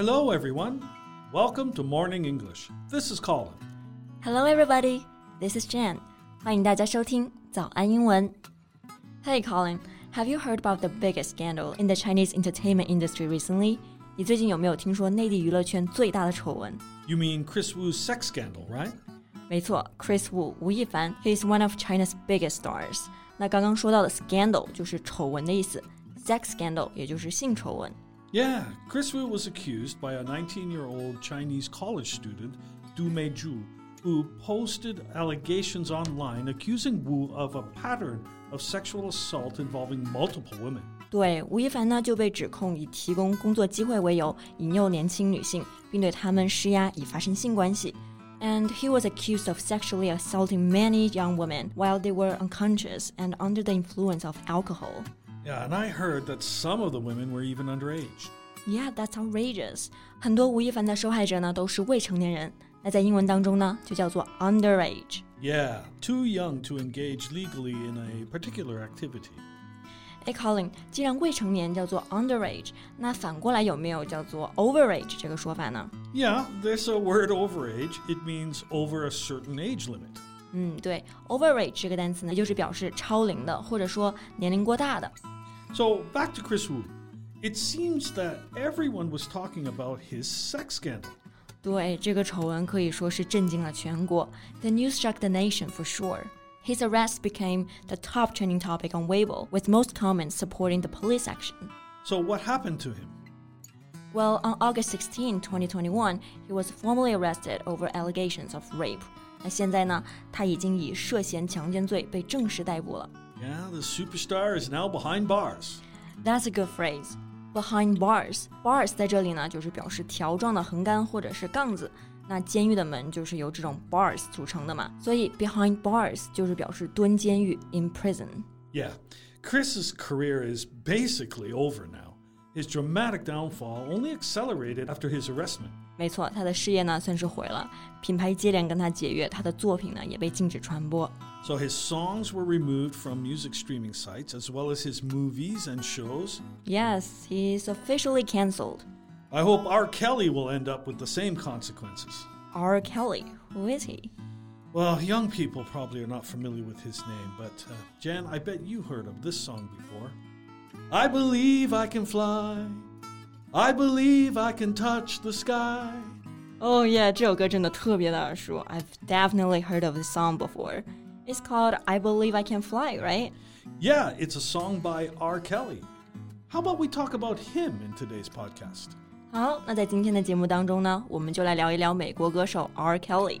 Hello, everyone. Welcome to Morning English. This is Colin. Hello, everybody. This is Jan. 欢迎大家收听早安英文。Hey, Colin. Have you heard about the biggest scandal in the Chinese entertainment industry recently? 你最近有没有听说内地娱乐圈最大的丑闻？ You mean Chris Wu's sex scandal, right? 没错，Chris Wu 吴亦凡，he is one of China's biggest stars。那刚刚说到的 scandal 就是丑闻的意思，sex scandal 也就是性丑闻。 yeah, Chris Wu was accused by a 19 year old Chinese college student, Du Meizhu, who posted allegations online accusing Wu of a pattern of sexual assault involving multiple women. 对，吴亦凡呢就被指控以提供工作机会为由，引诱年轻女性，并对她们施压，以发生性关系。And he was accused of sexually assaulting many young women while they were unconscious and under the influence of alcohol. Yeah, and I heard that some of the women were even underage. Yeah, that's outrageous. 很多吴亦凡的受害者呢都是未成年人，那在英文当中呢就叫做 underage。 Yeah, too young to engage legally in a particular activity. 哎，Colin，既然未成年叫做 underage，那反过来有没有叫做 overage 这个说法呢？ Yeah, there's a word overage. It means over a certain age limit. 嗯，对，overage 这个单词呢，就是表示超龄的，或者说年龄过大的。 So back to Chris Wu. It seems that everyone was talking about his sex scandal. 对，这个丑闻可以说是震惊了全国。The news shocked the nation for sure. His arrest became the top trending topic on Weibo, with most comments supporting the police action. So what happened to him? Well, on August 16, 2021, he was formally arrested over allegations of rape. 那现在呢，他已经以涉嫌强奸罪被正式逮捕了。 Yeah, the superstar is now behind bars. That's a good phrase. Behind bars, bars 在这里呢，就是表示条状的横杆或者是杠子。那监狱的门就是由这种 bars 组成的嘛，所以 behind bars 就是表示蹲监狱 in prison。 Yeah, Chris's career is basically over now. His dramatic downfall only accelerated after his arrestment. 没错，他的事业呢算是毁了，品牌接连跟他解约，他的作品呢也被禁止传播。 So his songs were removed from music streaming sites as well as his movies and shows. Yes, he's officially cancelled. I hope R. Kelly will end up with the same consequences. R. Kelly, who is he? Well, young people probably are not familiar with his name, but uh, Jan, I bet you heard of this song before. I believe I can fly. I believe I can touch the sky. Oh yeah，这首歌真的特别的耳熟。I've definitely heard of this song before. It's called "I Believe I Can Fly," right? Yeah, it's a song by R. Kelly. How about we talk about him in today's podcast? 好，那在今天的节目当中呢，我们就来聊一聊美国歌手 R. Kelly。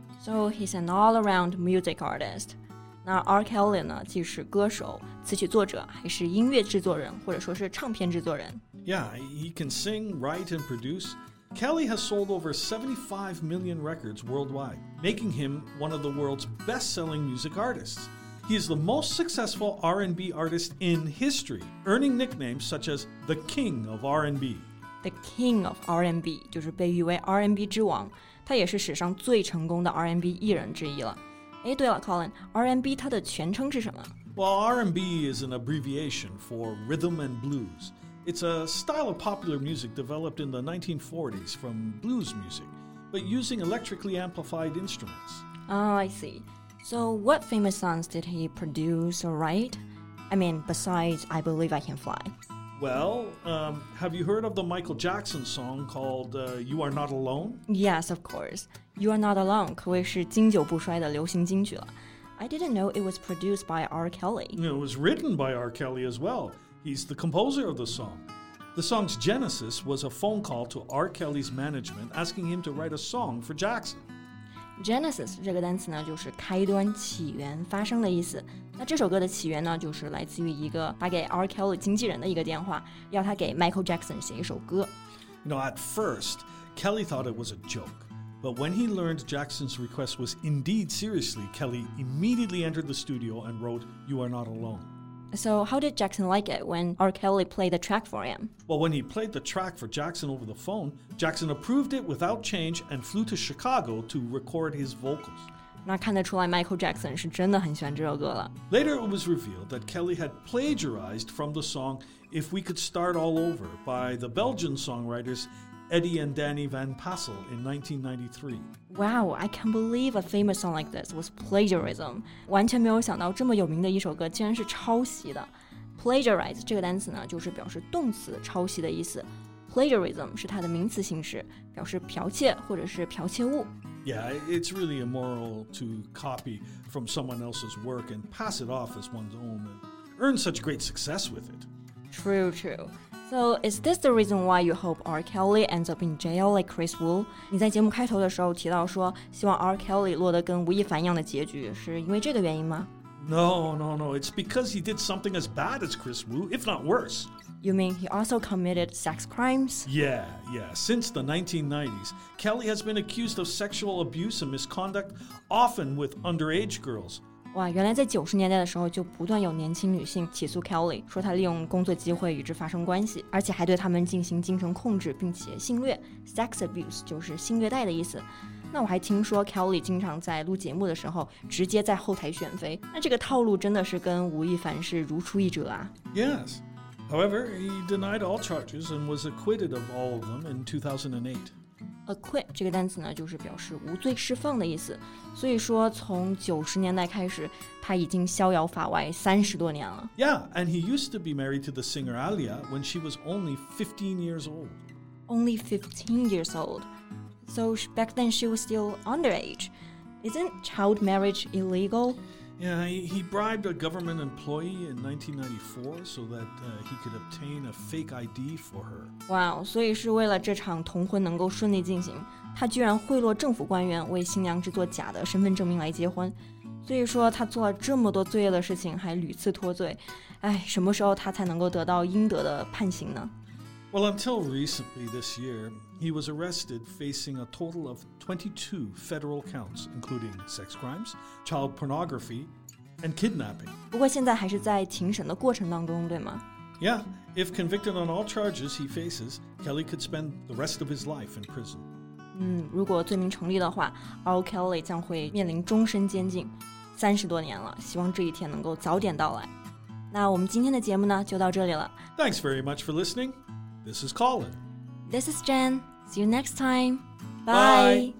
So he's an all-around music artist. 那 R. Kelly 呢，既是歌手、词曲作者，还是音乐制作人，或者说是唱片制作人。 Yeah, he can sing, write, and produce. Kelly has sold over 75 million records worldwide, making him one of the world's best-selling music artists. He is the most successful R&B artist in history, earning nicknames such as the King of R&B. The King of R&B 就是被誉为 R&B 之王，他也是史上最成功的 R&B 艺人之一了。哎，对了，Colin，R&B 它的全称是什么？ Well, R&B is an abbreviation for rhythm and blues. It's a style of popular music developed in the 1940s from blues music, but using electrically amplified instruments. Oh, I see. So, what famous songs did he produce or write? I mean, besides I Believe I Can Fly. Well, um, have you heard of the Michael Jackson song called uh, You Are Not Alone? Yes, of course. You Are Not Alone 可谓是经久不衰的流行金曲了。I didn't know it was produced by R. Kelly. It was written by R. Kelly as well. He's the composer of the song. The song's genesis was a phone call to R. Kelly's management asking him to write a song for Jackson. Genesis 这个单词呢，就是开端、起源、发生的意思。那这首歌的起源呢，就是来自于一个打给 R. Kelly 经纪人的一个电话，要他给 Michael Jackson 写一首歌。 You know, at first, Kelly thought it was a joke. But when he learned Jackson's request was indeed seriously, Kelly immediately entered the studio and wrote, You Are Not Alone. So, how did Jackson like it when R. Kelly played the track for him? Well, when he played the track for Jackson over the phone, Jackson approved it without change and flew to Chicago to record his vocals. 那看得出来，Michael Jackson 是真的很喜欢这首歌了。Later, it was revealed that Kelly had plagiarized from the song If We Could Start All Over by the Belgian songwriters Eddy and Danny Van Passel in 1993. Wow, I can't believe a famous song like this was plagiarism. 完全没有想到这么有名的一首歌竟然是抄袭的。Plagiarize 这个单词呢，就是表示动词抄袭的意思。Plagiarism 是它的名词形式，表示剽窃或者是剽窃物。Yeah, it's really immoral to copy from someone else's work and pass it off as one's own and earn such great success with it. True, true. So is this the reason why you hope R. Kelly ends up in jail like Chris Wu？你在节目开头的时候提到说，希望 R. Kelly 落得跟吴亦凡一样的结局，是因为这个原因吗？No, no, no. It's because he did something as bad as Chris Wu, if not worse. You mean he also committed sex crimes? Yeah, yeah. Since the 1990s, Kelly has been accused of sexual abuse and misconduct, often with underage girls. 哇，原来在九十年代的时候就不断有年轻女性起诉 Kelly，说她利用工作机会与之发生关系，而且还对他们进行精神控制，并且性虐。Sex abuse 就是性虐待的意思。那我还听说 Kelly 经常在录节目的时候直接在后台选妃，那这个套路真的是跟吴亦凡是如出一辙啊。Yes. However, he denied all charges and was acquitted of all of them in 2008. acquit 这个单词呢，就是表示无罪释放的意思。所以说，从九十年代开始，他已经逍遥法外三十多年了。Yeah, and he used to be married to the singer Aaliyah when she was only fifteen years old. Only fifteen years old. So back then she was still underage. Isn't child marriage illegal? Yeah, he, he, bribed a government employee in 1994 so that uh, he could obtain a fake ID for her. Wow，所以是为了这场同婚能够顺利进行，他居然贿赂政府官员，为新娘制作假的身份证明来结婚。所以说他做了这么多罪恶的事情，还屡次脱罪。哎，什么时候他才能够得到应得的判刑呢？well, until recently this year, he was arrested facing a total of 22 federal counts, including sex crimes, child pornography, and kidnapping. Yeah, if convicted on all charges he faces, Kelly could spend the rest of his life in prison. 嗯，如果罪名成立的话，R. Kelly 将会面临终身监禁，三十多年了。希望这一天能够早点到来。那我们今天的节目呢，就到这里了。Thanks very much for listening. This is Colin. This is Jen. See you next time. Bye.